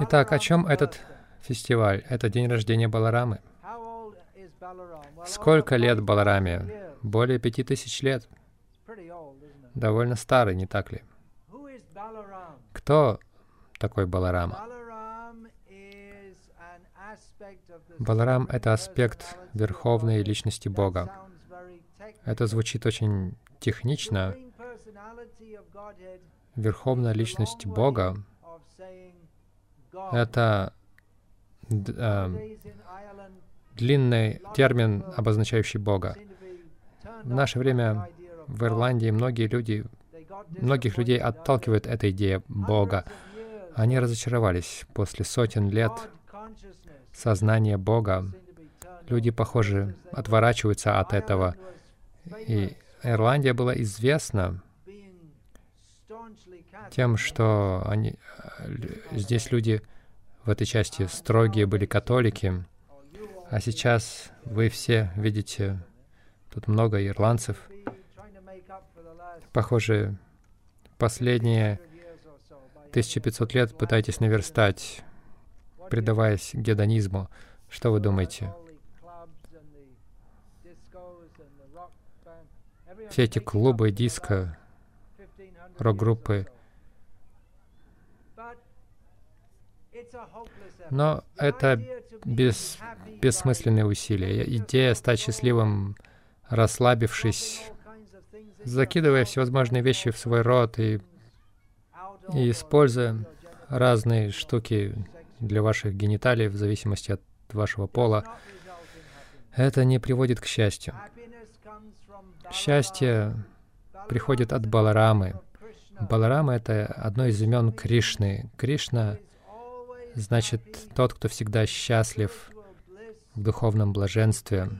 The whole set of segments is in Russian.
Итак, о чем этот фестиваль? Это день рождения Баларамы. Сколько лет Балараме? Более пяти тысяч лет. Довольно старый, не так ли? Кто такой Баларама? Баларам — это аспект верховной личности Бога. Это звучит очень технично. Верховная личность Бога — это э, длинный термин, обозначающий Бога. В наше время в Ирландии многие люди, многих людей отталкивает эта идея Бога. Они разочаровались после сотен лет сознания Бога. Люди, похоже, отворачиваются от этого. И Ирландия была известна тем, что они, здесь люди в этой части строгие были католики, а сейчас вы все видите, тут много ирландцев. Похоже, последние 1500 лет пытаетесь наверстать, предаваясь гедонизму. Что вы думаете? Все эти клубы, диско, рок-группы. Но это без, бессмысленные усилия. Идея стать счастливым, расслабившись, закидывая всевозможные вещи в свой рот и, и используя разные штуки для ваших гениталий в зависимости от вашего пола, это не приводит к счастью. Счастье приходит от Баларамы. Баларама — это одно из имен Кришны. Кришна значит тот, кто всегда счастлив в духовном блаженстве.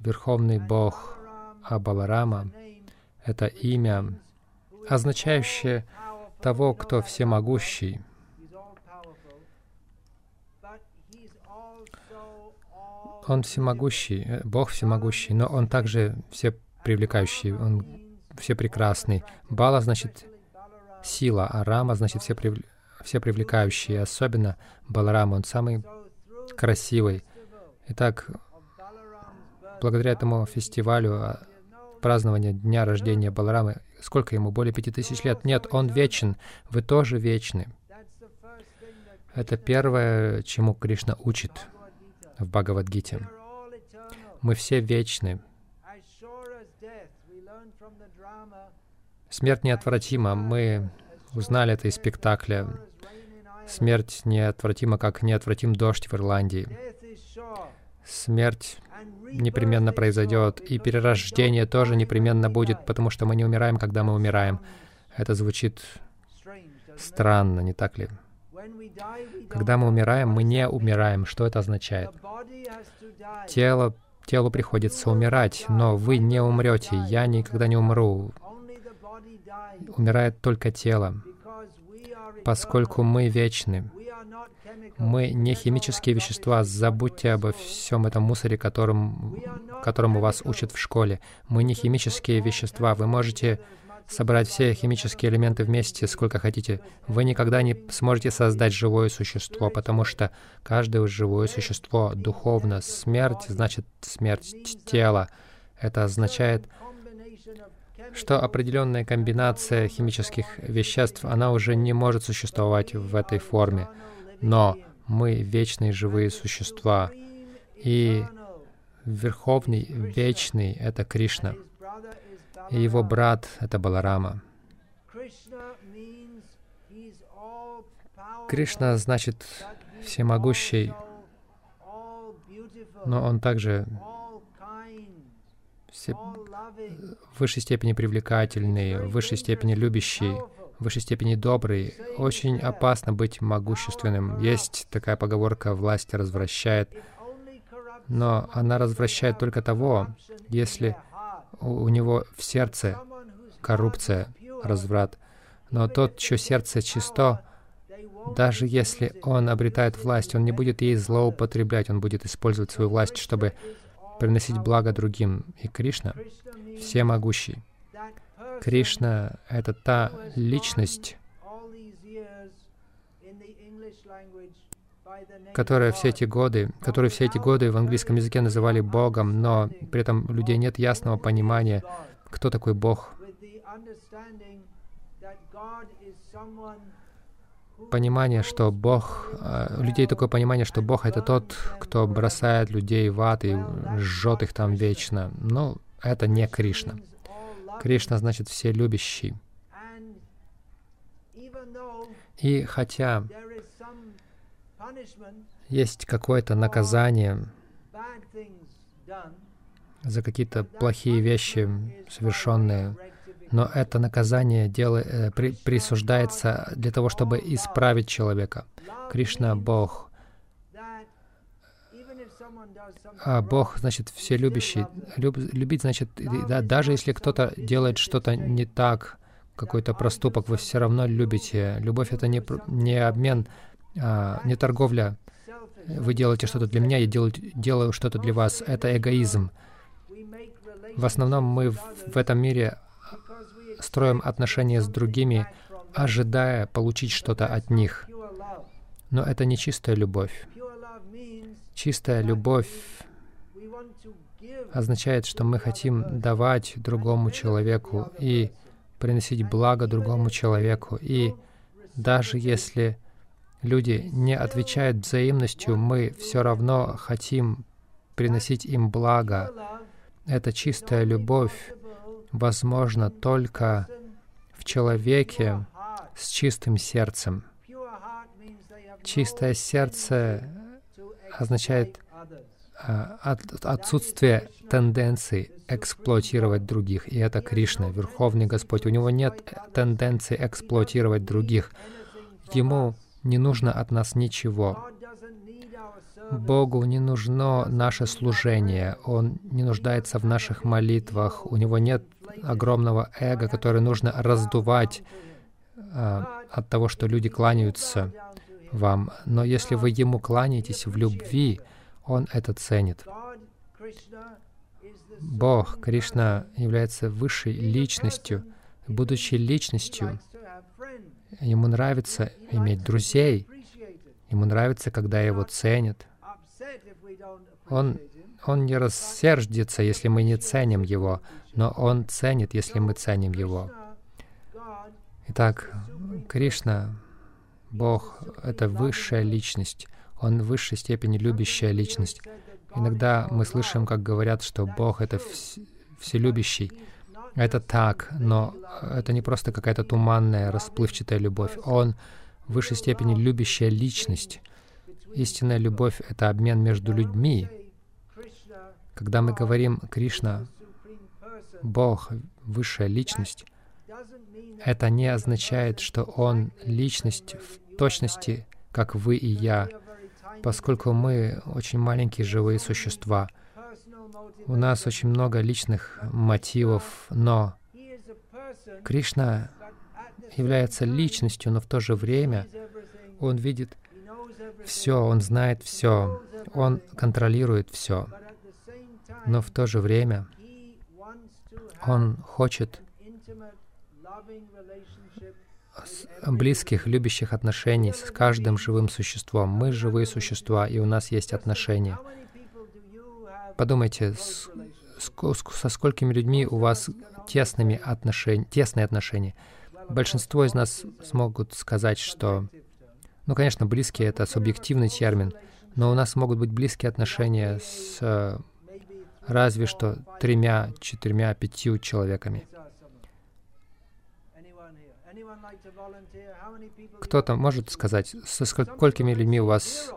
Верховный Бог Абаларама — это имя, означающее того, кто всемогущий. Он всемогущий, э, Бог всемогущий, но Он также все привлекающий, Он все прекрасный. Бала значит сила, а Рама значит все, прив... все привлекающий. Особенно Баларам, он самый красивый. Итак, благодаря этому фестивалю а, празднования дня рождения Баларамы, сколько ему? Более пяти тысяч лет? Нет, он вечен. Вы тоже вечны. Это первое, чему Кришна учит в Бхагавадгите. Мы все вечны. Смерть неотвратима. Мы узнали это из спектакля. Смерть неотвратима, как неотвратим дождь в Ирландии. Смерть непременно произойдет, и перерождение тоже непременно будет, потому что мы не умираем, когда мы умираем. Это звучит странно, не так ли? Когда мы умираем, мы не умираем. Что это означает? Тело, телу приходится умирать, но вы не умрете. Я никогда не умру. Умирает только тело, поскольку мы вечны. Мы не химические вещества. Забудьте обо всем этом мусоре, которым, которому вас учат в школе. Мы не химические вещества. Вы можете собрать все химические элементы вместе, сколько хотите. Вы никогда не сможете создать живое существо, потому что каждое живое существо духовно. Смерть значит смерть тела. Это означает, что определенная комбинация химических веществ, она уже не может существовать в этой форме. Но мы вечные живые существа. И Верховный, Вечный — это Кришна и его брат — это Баларама. Кришна значит всемогущий, но он также все, в высшей степени привлекательный, в высшей степени любящий, в высшей степени добрый. Очень опасно быть могущественным. Есть такая поговорка «власть развращает», но она развращает только того, если у него в сердце коррупция, разврат. Но тот, чье сердце чисто, даже если он обретает власть, он не будет ей злоупотреблять, он будет использовать свою власть, чтобы приносить благо другим. И Кришна — всемогущий. Кришна — это та личность, которая все эти годы, которую все эти годы в английском языке называли Богом, но при этом у людей нет ясного понимания, кто такой Бог. Понимание, что Бог, э, у людей такое понимание, что Бог — это тот, кто бросает людей в ад и жжет их там вечно. Но это не Кришна. Кришна значит все любящий. И хотя есть какое-то наказание за какие-то плохие вещи, совершенные, но это наказание дело, э, при, присуждается для того, чтобы исправить человека. Кришна — Бог. А Бог, значит, вселюбящий. Люб, любить, значит, да, даже если кто-то делает что-то не так, какой-то проступок, вы все равно любите. Любовь — это не, не обмен, а, не торговля. Вы делаете что-то для меня, я делаю, делаю что-то для вас. Это эгоизм. В основном мы в этом мире строим отношения с другими, ожидая получить что-то от них. Но это не чистая любовь. Чистая любовь означает, что мы хотим давать другому человеку и приносить благо другому человеку. И даже если люди не отвечают взаимностью, мы все равно хотим приносить им благо. Это чистая любовь возможна только в человеке с чистым сердцем. Чистое сердце означает от, отсутствие тенденций эксплуатировать других. И это Кришна, Верховный Господь. У него нет тенденции эксплуатировать других. Ему не нужно от нас ничего. Богу не нужно наше служение, Он не нуждается в наших молитвах, у Него нет огромного эго, которое нужно раздувать а, от того, что люди кланяются вам. Но если вы Ему кланяетесь в любви, Он это ценит. Бог, Кришна, является высшей личностью. Будучи личностью, ему нравится иметь друзей. Ему нравится, когда его ценят. Он, он не рассердится, если мы не ценим его, но он ценит, если мы ценим его. Итак, Кришна, Бог — это высшая личность. Он в высшей степени любящая личность. Иногда мы слышим, как говорят, что Бог — это вселюбящий. Это так, но это не просто какая-то туманная, расплывчатая любовь. Он в высшей степени любящая личность. Истинная любовь — это обмен между людьми. Когда мы говорим «Кришна», Бог, высшая личность, это не означает, что Он личность в точности, как вы и я, поскольку мы очень маленькие живые существа. У нас очень много личных мотивов, но Кришна является личностью, но в то же время Он видит все, Он знает все, Он контролирует все. Но в то же время Он хочет близких, любящих отношений с каждым живым существом. Мы живые существа, и у нас есть отношения. Подумайте, со сколькими людьми у вас тесными отношения, тесные отношения. Большинство из нас смогут сказать, что, ну, конечно, близкие — это субъективный термин, но у нас могут быть близкие отношения с разве что тремя, четырьмя, пятью человеками. Кто-то может сказать, со сколькими людьми у вас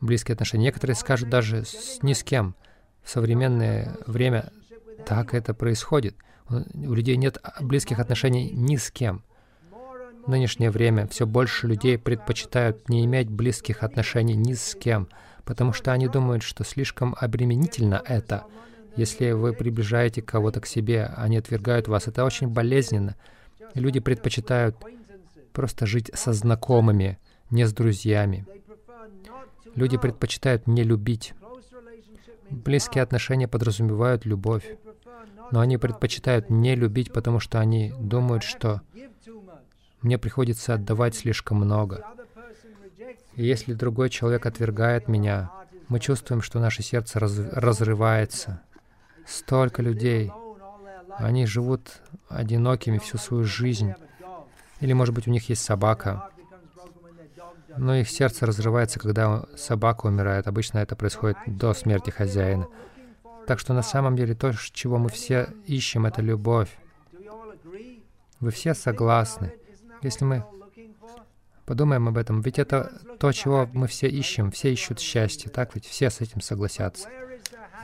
близкие отношения. Некоторые скажут даже с ни с кем. В современное время так это происходит. У людей нет близких отношений ни с кем. В нынешнее время все больше людей предпочитают не иметь близких отношений ни с кем, потому что они думают, что слишком обременительно это. Если вы приближаете кого-то к себе, они отвергают вас. Это очень болезненно. Люди предпочитают просто жить со знакомыми, не с друзьями. Люди предпочитают не любить. Близкие отношения подразумевают любовь, но они предпочитают не любить, потому что они думают, что мне приходится отдавать слишком много. И если другой человек отвергает меня, мы чувствуем, что наше сердце раз, разрывается. Столько людей, они живут одинокими всю свою жизнь. Или, может быть, у них есть собака, но их сердце разрывается, когда собака умирает. Обычно это происходит до смерти хозяина. Так что на самом деле то, чего мы все ищем, это любовь. Вы все согласны. Если мы подумаем об этом, ведь это то, чего мы все ищем. Все ищут счастье, так ведь? Все с этим согласятся.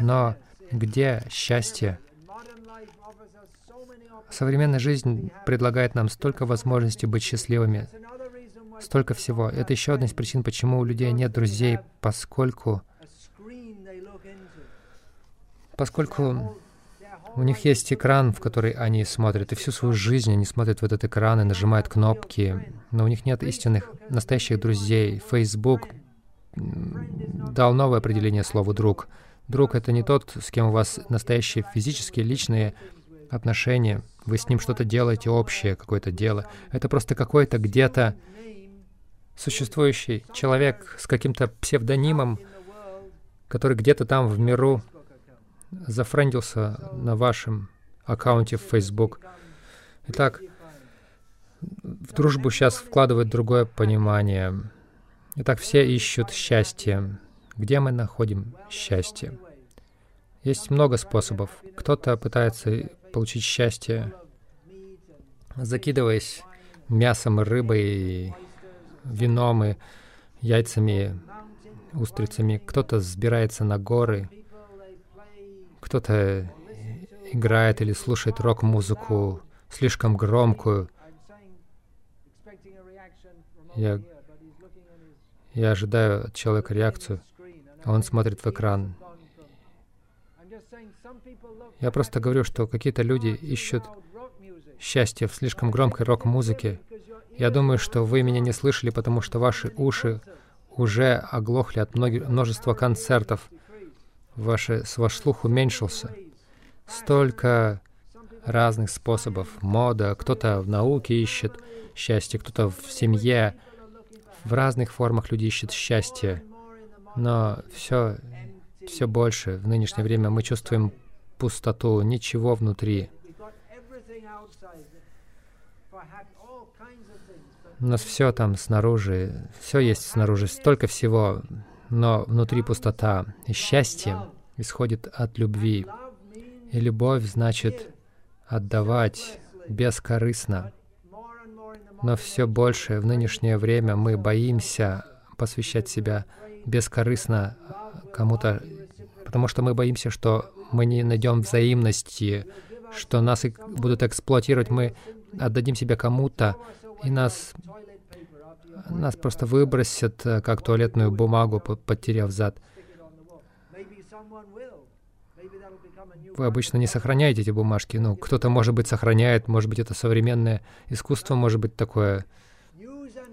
Но где счастье? Современная жизнь предлагает нам столько возможностей быть счастливыми, столько всего. Это еще одна из причин, почему у людей нет друзей, поскольку поскольку у них есть экран, в который они смотрят, и всю свою жизнь они смотрят в этот экран и нажимают кнопки, но у них нет истинных, настоящих друзей. Facebook дал новое определение слову «друг». Друг — это не тот, с кем у вас настоящие физические, личные отношения. Вы с ним что-то делаете общее, какое-то дело. Это просто какой-то где-то существующий человек с каким-то псевдонимом, который где-то там в миру зафрендился на вашем аккаунте в Facebook. Итак, в дружбу сейчас вкладывает другое понимание. Итак, все ищут счастье. Где мы находим счастье? Есть много способов. Кто-то пытается получить счастье, закидываясь мясом рыбой, вином и яйцами, устрицами. Кто-то сбирается на горы, кто-то играет или слушает рок-музыку слишком громкую. Я, я ожидаю от человека реакцию, он смотрит в экран. Я просто говорю, что какие-то люди ищут счастье в слишком громкой рок-музыке, я думаю, что вы меня не слышали, потому что ваши уши уже оглохли от множества концертов. Ваши, ваш слух уменьшился. Столько разных способов. Мода, кто-то в науке ищет счастье, кто-то в семье. В разных формах люди ищут счастье. Но все, все больше в нынешнее время мы чувствуем пустоту, ничего внутри. У нас все там снаружи, все есть снаружи, столько всего, но внутри пустота. Счастье исходит от любви. И любовь значит отдавать бескорыстно. Но все больше в нынешнее время мы боимся посвящать себя бескорыстно кому-то, потому что мы боимся, что мы не найдем взаимности, что нас будут эксплуатировать, мы отдадим себя кому-то, и нас, нас просто выбросят, э, как туалетную бумагу, потеряв зад. Вы обычно не сохраняете эти бумажки. Ну, кто-то, может быть, сохраняет, может быть, это современное искусство, может быть, такое.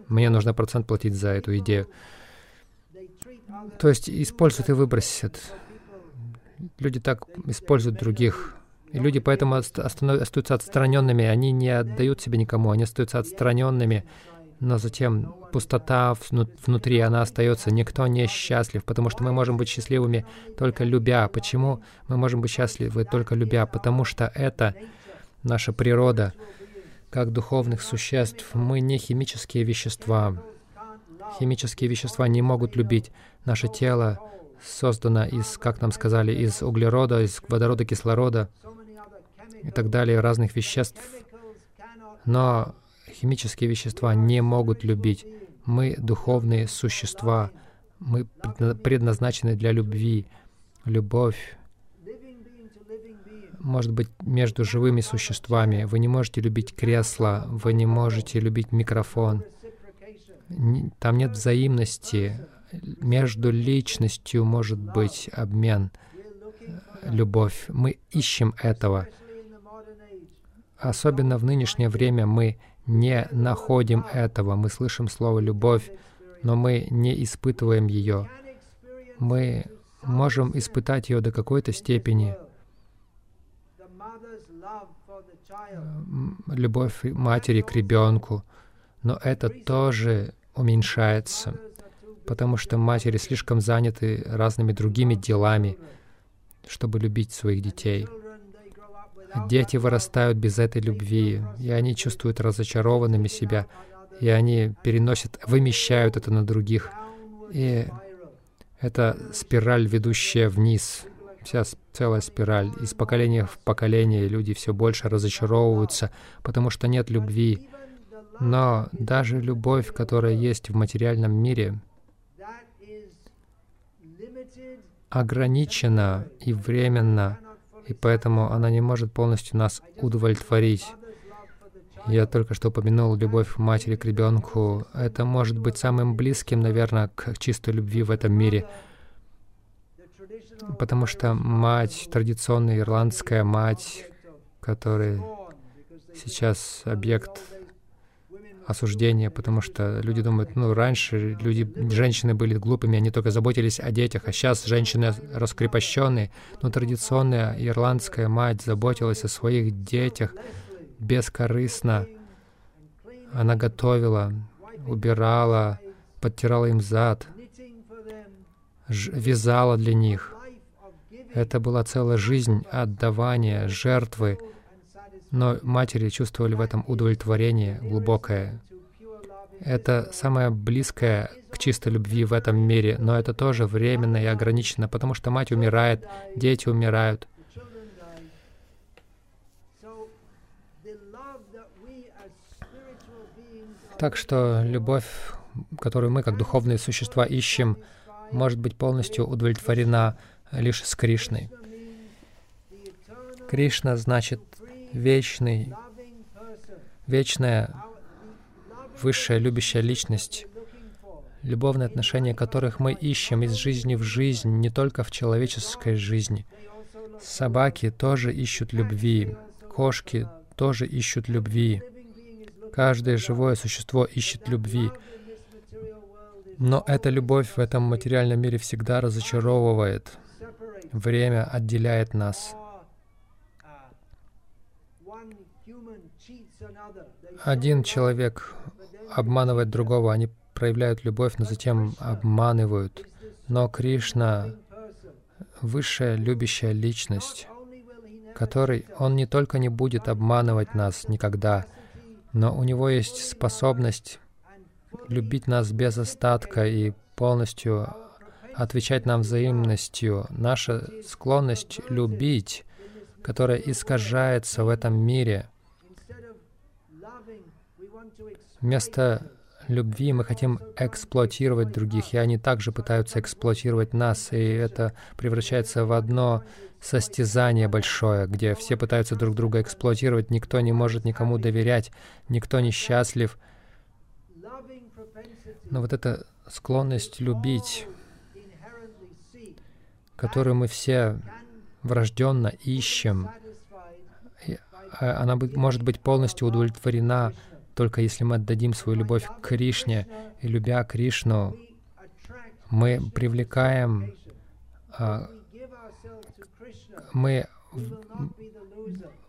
Мне нужно процент платить за эту идею. То есть используют и выбросят. Люди так используют других. И люди поэтому остаются отстраненными, они не отдают себя никому, они остаются отстраненными, но затем пустота внутри, она остается. Никто не счастлив, потому что мы можем быть счастливыми только любя. Почему мы можем быть счастливы только любя? Потому что это наша природа. Как духовных существ мы не химические вещества. Химические вещества не могут любить. Наше тело создано из, как нам сказали, из углерода, из водорода, кислорода и так далее, разных веществ. Но химические вещества не могут любить. Мы духовные существа. Мы предназначены для любви. Любовь может быть между живыми существами. Вы не можете любить кресло, вы не можете любить микрофон. Там нет взаимности. Между личностью может быть обмен, любовь. Мы ищем этого. Особенно в нынешнее время мы не находим этого. Мы слышим слово «любовь», но мы не испытываем ее. Мы можем испытать ее до какой-то степени. Любовь матери к ребенку. Но это тоже уменьшается. потому что матери слишком заняты разными другими делами, чтобы любить своих детей. Дети вырастают без этой любви, и они чувствуют разочарованными себя, и они переносят, вымещают это на других. И это спираль, ведущая вниз, вся целая спираль. Из поколения в поколение люди все больше разочаровываются, потому что нет любви. Но даже любовь, которая есть в материальном мире, ограничена и временна, и поэтому она не может полностью нас удовлетворить. Я только что упомянул любовь матери к ребенку. Это может быть самым близким, наверное, к чистой любви в этом мире. Потому что мать, традиционная ирландская мать, которая сейчас объект осуждения, потому что люди думают, ну, раньше люди, женщины были глупыми, они только заботились о детях, а сейчас женщины раскрепощенные. Но традиционная ирландская мать заботилась о своих детях бескорыстно. Она готовила, убирала, подтирала им зад, вязала для них. Это была целая жизнь отдавания, жертвы, но матери чувствовали в этом удовлетворение глубокое. Это самое близкое к чистой любви в этом мире, но это тоже временно и ограничено, потому что мать умирает, дети умирают. Так что любовь, которую мы, как духовные существа, ищем, может быть полностью удовлетворена лишь с Кришной. Кришна значит вечный, вечная, высшая любящая личность, любовные отношения которых мы ищем из жизни в жизнь, не только в человеческой жизни. Собаки тоже ищут любви, кошки тоже ищут любви. Каждое живое существо ищет любви. Но эта любовь в этом материальном мире всегда разочаровывает. Время отделяет нас. Один человек обманывает другого, они проявляют любовь, но затем обманывают. Но Кришна — высшая любящая личность, который Он не только не будет обманывать нас никогда, но у Него есть способность любить нас без остатка и полностью отвечать нам взаимностью. Наша склонность любить, которая искажается в этом мире — Вместо любви мы хотим эксплуатировать других, и они также пытаются эксплуатировать нас, и это превращается в одно состязание большое, где все пытаются друг друга эксплуатировать, никто не может никому доверять, никто не счастлив. Но вот эта склонность любить, которую мы все врожденно ищем, а, она может быть полностью удовлетворена только если мы отдадим свою любовь к Кришне, и любя Кришну, мы привлекаем, а, мы,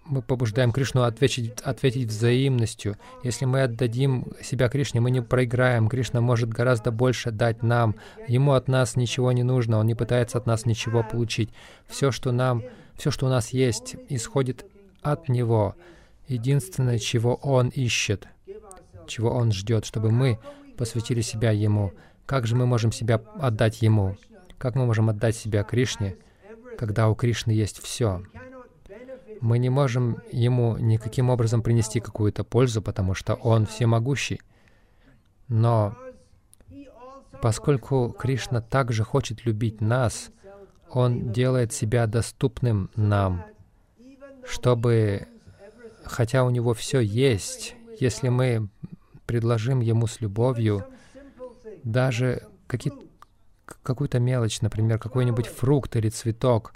мы побуждаем Кришну ответить, ответить взаимностью. Если мы отдадим себя Кришне, мы не проиграем. Кришна может гораздо больше дать нам. Ему от нас ничего не нужно, он не пытается от нас ничего получить. Все, что нам, все, что у нас есть, исходит от Него. Единственное, чего Он ищет — чего Он ждет, чтобы мы посвятили себя Ему. Как же мы можем себя отдать Ему? Как мы можем отдать себя Кришне, когда у Кришны есть все? Мы не можем Ему никаким образом принести какую-то пользу, потому что Он всемогущий. Но поскольку Кришна также хочет любить нас, Он делает себя доступным нам, чтобы, хотя у Него все есть, если мы предложим ему с любовью даже какую-то мелочь, например, какой-нибудь фрукт или цветок,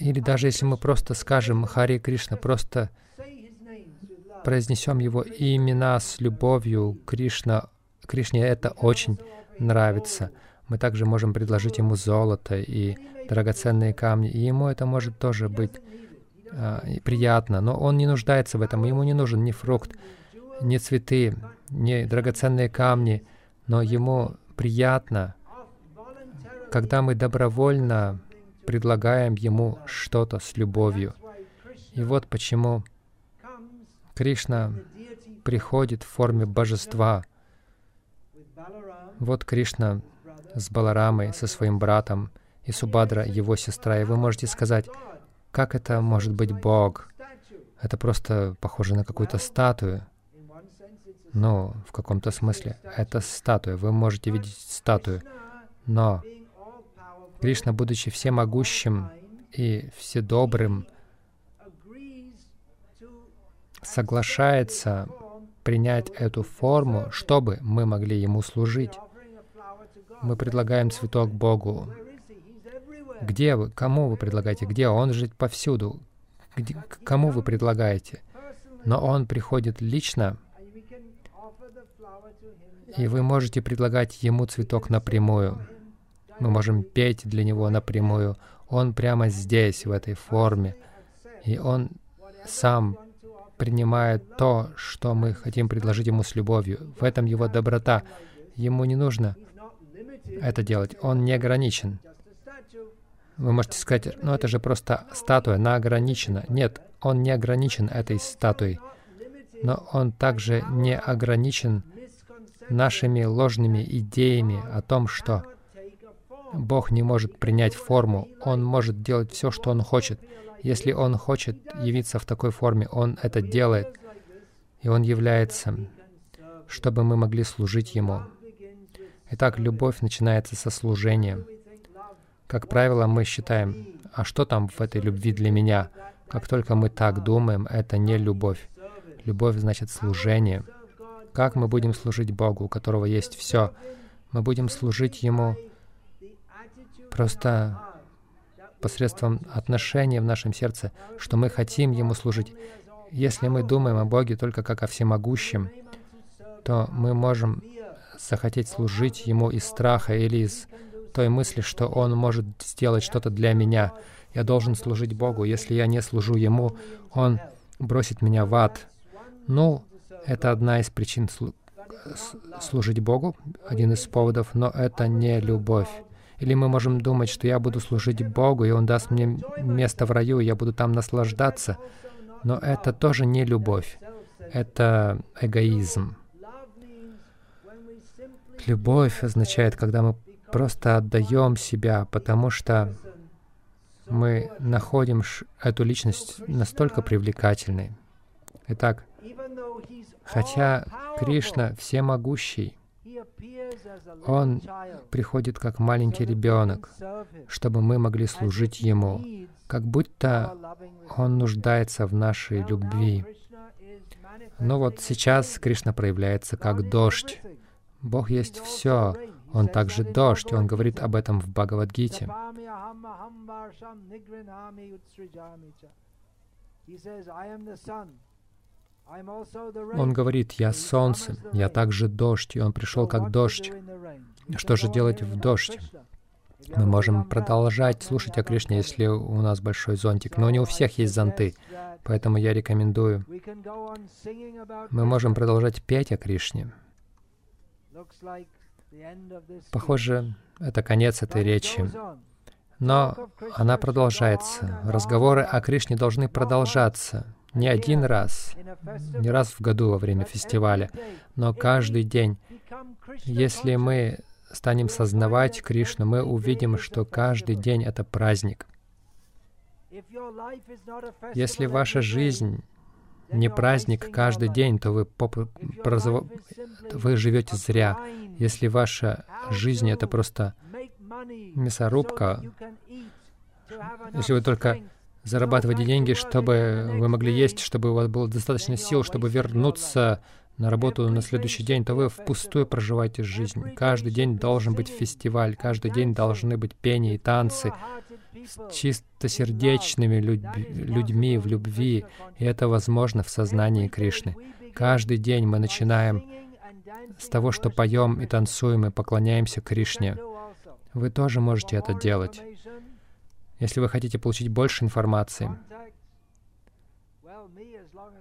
или даже если мы просто скажем Хари Кришна, просто произнесем его имена с любовью, Кришна, Кришне это очень нравится. Мы также можем предложить ему золото и драгоценные камни, и ему это может тоже быть э, приятно, но он не нуждается в этом, ему не нужен ни фрукт, не цветы, не драгоценные камни, но ему приятно, когда мы добровольно предлагаем Ему что-то с любовью. И вот почему Кришна приходит в форме божества. Вот Кришна с Баларамой, со своим братом, и Субадра, его сестра. И вы можете сказать, как это может быть Бог? Это просто похоже на какую-то статую. Ну, в каком-то смысле, это статуя. Вы можете видеть статую. Но Кришна, будучи всемогущим и вседобрым, соглашается принять эту форму, чтобы мы могли Ему служить. Мы предлагаем цветок Богу. Где вы? Кому вы предлагаете? Где? Он же повсюду. Где, кому вы предлагаете? Но Он приходит лично, и вы можете предлагать Ему цветок напрямую. Мы можем петь для Него напрямую. Он прямо здесь, в этой форме. И Он сам принимает то, что мы хотим предложить Ему с любовью. В этом Его доброта. Ему не нужно это делать. Он не ограничен. Вы можете сказать, ну это же просто статуя, она ограничена. Нет, он не ограничен этой статуей. Но он также не ограничен нашими ложными идеями о том, что Бог не может принять форму. Он может делать все, что Он хочет. Если Он хочет явиться в такой форме, Он это делает. И Он является, чтобы мы могли служить Ему. Итак, любовь начинается со служения. Как правило, мы считаем, а что там в этой любви для меня? Как только мы так думаем, это не любовь. Любовь значит служение. Как мы будем служить Богу, у которого есть все? Мы будем служить Ему просто посредством отношения в нашем сердце, что мы хотим Ему служить. Если мы думаем о Боге только как о всемогущем, то мы можем захотеть служить Ему из страха или из той мысли, что Он может сделать что-то для меня. Я должен служить Богу. Если я не служу Ему, Он бросит меня в ад. Ну, это одна из причин слу служить Богу, один из поводов, но это не любовь. Или мы можем думать, что я буду служить Богу, и Он даст мне место в раю, и я буду там наслаждаться. Но это тоже не любовь. Это эгоизм. Любовь означает, когда мы просто отдаем себя, потому что мы находим эту личность настолько привлекательной. Итак, хотя Кришна всемогущий, Он приходит как маленький ребенок, чтобы мы могли служить Ему, как будто Он нуждается в нашей любви. Но вот сейчас Кришна проявляется как дождь, Бог есть все. Он также дождь. Он говорит об этом в Бхагавадгите. Он говорит, «Я солнце, я также дождь», и Он пришел как дождь. Что же делать в дождь? Мы можем продолжать слушать о Кришне, если у нас большой зонтик, но не у всех есть зонты, поэтому я рекомендую. Мы можем продолжать петь о Кришне. Похоже, это конец этой речи. Но она продолжается. Разговоры о Кришне должны продолжаться. Не один раз, не раз в году во время фестиваля, но каждый день. Если мы станем сознавать Кришну, мы увидим, что каждый день — это праздник. Если ваша жизнь не праздник каждый день, то вы, поп- вы живете зря. Если ваша жизнь — это просто мясорубка, если вы только зарабатываете деньги, чтобы вы могли есть, чтобы у вас было достаточно сил, чтобы вернуться на работу на следующий день, то вы впустую проживаете жизнь. Каждый день должен быть фестиваль, каждый день должны быть пение и танцы с чистосердечными людь- людьми в любви, и это возможно в сознании Кришны. Каждый день мы начинаем с того, что поем и танцуем и поклоняемся Кришне. Вы тоже можете это делать. Если вы хотите получить больше информации,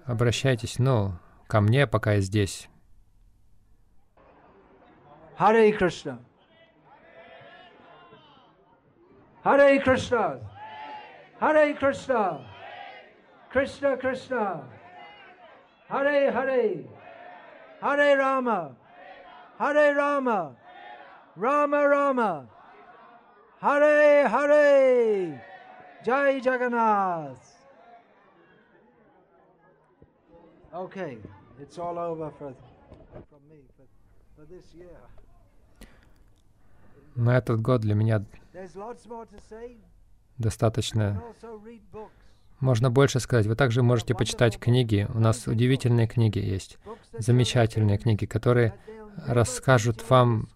обращайтесь, ну, ко мне, пока я здесь. Hare Krishna. Hare Krishna. Hare Krishna. Krishna Krishna. Hare Hare. Hare Rama. Hare Rama. Rama Rama. Hare Hare. Jai Jagannath. Okay, it's all over for, from me for, for this year. На этот год для меня достаточно. Можно больше сказать. Вы также можете почитать книги. У нас удивительные книги есть. Замечательные книги, которые расскажут вам.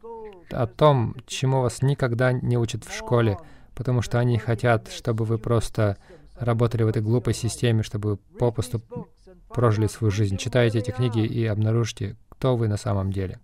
О том, чему вас никогда не учат в школе, потому что они хотят, чтобы вы просто работали в этой глупой системе, чтобы вы попусту прожили свою жизнь. Читайте эти книги и обнаружите, кто вы на самом деле.